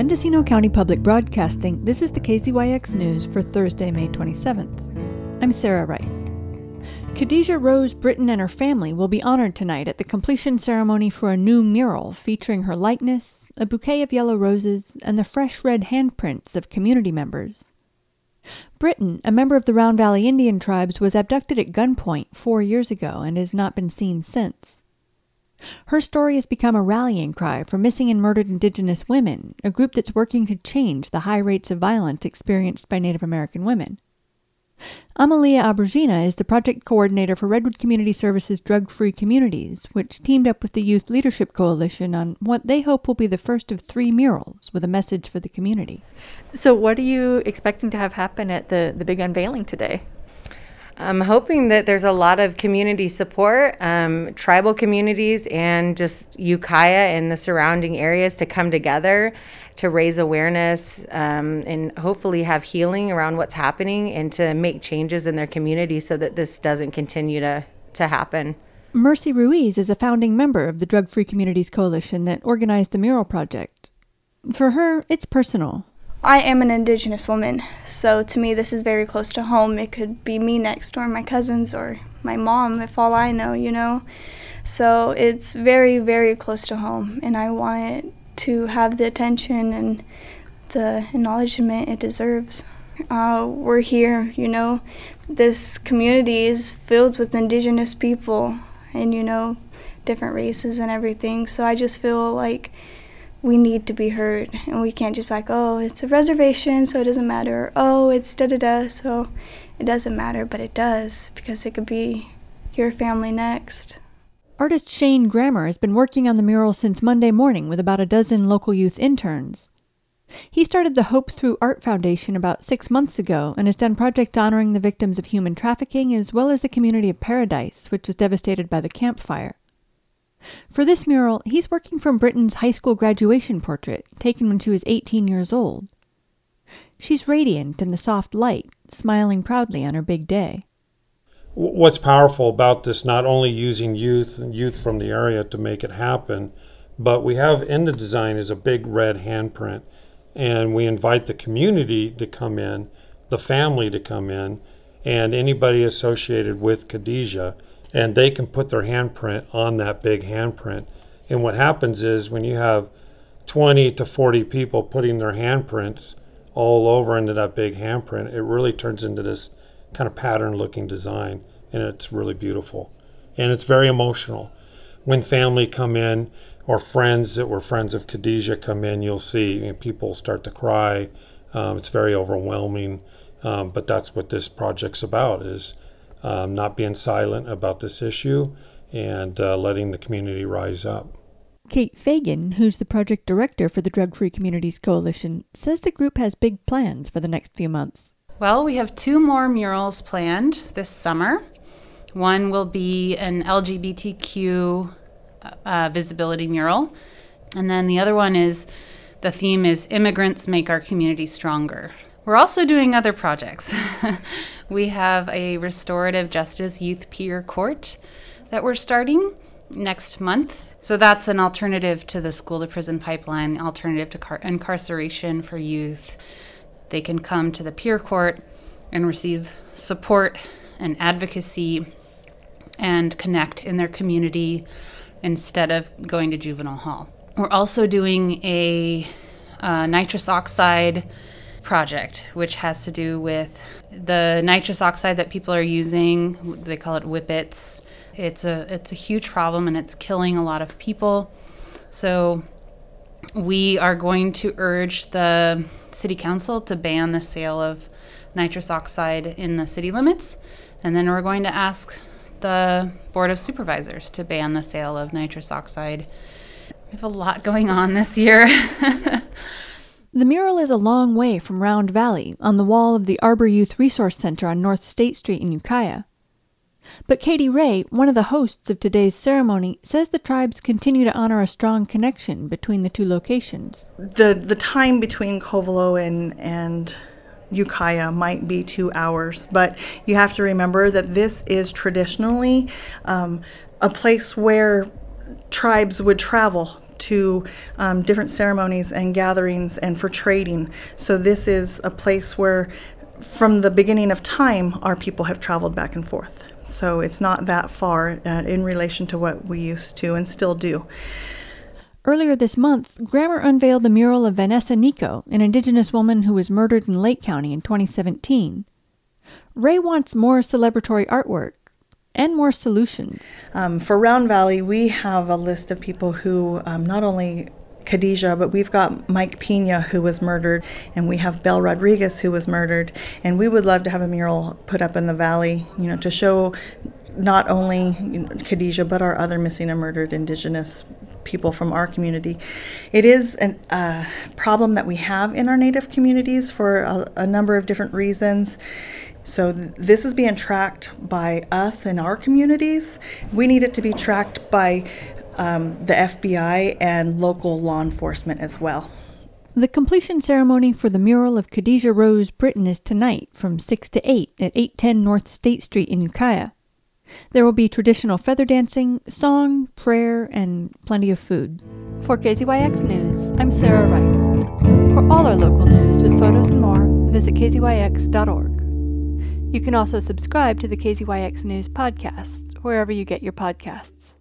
Mendocino County Public Broadcasting, this is the KZYX News for Thursday, May 27th. I'm Sarah Reith. Khadijah Rose Britton and her family will be honored tonight at the completion ceremony for a new mural featuring her likeness, a bouquet of yellow roses, and the fresh red handprints of community members. Britton, a member of the Round Valley Indian tribes, was abducted at gunpoint four years ago and has not been seen since. Her story has become a rallying cry for missing and murdered Indigenous women, a group that's working to change the high rates of violence experienced by Native American women. Amalia Abrugina is the project coordinator for Redwood Community Services Drug Free Communities, which teamed up with the Youth Leadership Coalition on what they hope will be the first of three murals with a message for the community. So, what are you expecting to have happen at the, the big unveiling today? I'm hoping that there's a lot of community support, um, tribal communities, and just Ukiah and the surrounding areas to come together to raise awareness um, and hopefully have healing around what's happening and to make changes in their community so that this doesn't continue to, to happen. Mercy Ruiz is a founding member of the Drug Free Communities Coalition that organized the mural project. For her, it's personal. I am an Indigenous woman, so to me, this is very close to home. It could be me next door, my cousins, or my mom, if all I know, you know. So it's very, very close to home, and I want it to have the attention and the acknowledgement it deserves. Uh, we're here, you know. This community is filled with Indigenous people, and you know, different races and everything. So I just feel like we need to be heard and we can't just be like oh it's a reservation so it doesn't matter or, oh it's da da da so it doesn't matter but it does because it could be your family next. Artist shane grammer has been working on the mural since monday morning with about a dozen local youth interns. He started the hope through art foundation about six months ago and has done projects honoring the victims of human trafficking as well as the community of paradise which was devastated by the camp fire for this mural, he's working from Britton's high school graduation portrait, taken when she was 18 years old. She's radiant in the soft light, smiling proudly on her big day. What's powerful about this, not only using youth and youth from the area to make it happen, but we have in the design is a big red handprint, and we invite the community to come in, the family to come in, and anybody associated with Khadijah and they can put their handprint on that big handprint. And what happens is when you have 20 to 40 people putting their handprints all over into that big handprint, it really turns into this kind of pattern looking design and it's really beautiful. And it's very emotional. When family come in or friends that were friends of Khadijah come in, you'll see you know, people start to cry. Um, it's very overwhelming, um, but that's what this project's about is um, not being silent about this issue and uh, letting the community rise up. Kate Fagan, who's the project director for the Drug Free Communities Coalition, says the group has big plans for the next few months. Well, we have two more murals planned this summer. One will be an LGBTQ uh, visibility mural, and then the other one is the theme is Immigrants Make Our Community Stronger. We're also doing other projects. we have a restorative justice youth peer court that we're starting next month. So that's an alternative to the school to prison pipeline, alternative to car- incarceration for youth. They can come to the peer court and receive support and advocacy and connect in their community instead of going to juvenile hall. We're also doing a uh, nitrous oxide project, which has to do with the nitrous oxide that people are using. They call it whippets. It's a it's a huge problem and it's killing a lot of people. So we are going to urge the city council to ban the sale of nitrous oxide in the city limits, and then we're going to ask the board of supervisors to ban the sale of nitrous oxide. We have a lot going on this year. The mural is a long way from Round Valley, on the wall of the Arbor Youth Resource Center on North State Street in Ukiah. But Katie Ray, one of the hosts of today's ceremony, says the tribes continue to honor a strong connection between the two locations. The the time between Covelo and and Ukiah might be two hours, but you have to remember that this is traditionally um, a place where tribes would travel to um, different ceremonies and gatherings and for trading. So this is a place where, from the beginning of time, our people have traveled back and forth. So it's not that far uh, in relation to what we used to and still do. Earlier this month, Grammer unveiled the mural of Vanessa Nico, an Indigenous woman who was murdered in Lake County in 2017. Ray wants more celebratory artwork and more solutions. Um, for Round Valley, we have a list of people who um, not only Khadijah, but we've got Mike Pina who was murdered, and we have Belle Rodriguez who was murdered, and we would love to have a mural put up in the valley, you know, to show not only Khadijah but our other missing and murdered Indigenous people from our community. It is a uh, problem that we have in our Native communities for a, a number of different reasons. So th- this is being tracked by us in our communities. We need it to be tracked by um, the FBI and local law enforcement as well. The completion ceremony for the mural of Khadijah Rose Britton is tonight from 6 to 8 at 810 North State Street in Ukiah. There will be traditional feather dancing, song, prayer, and plenty of food. For KZYX News, I'm Sarah Wright. For all our local news with photos and more, visit kzyx.org. You can also subscribe to the KZYX News podcast, wherever you get your podcasts.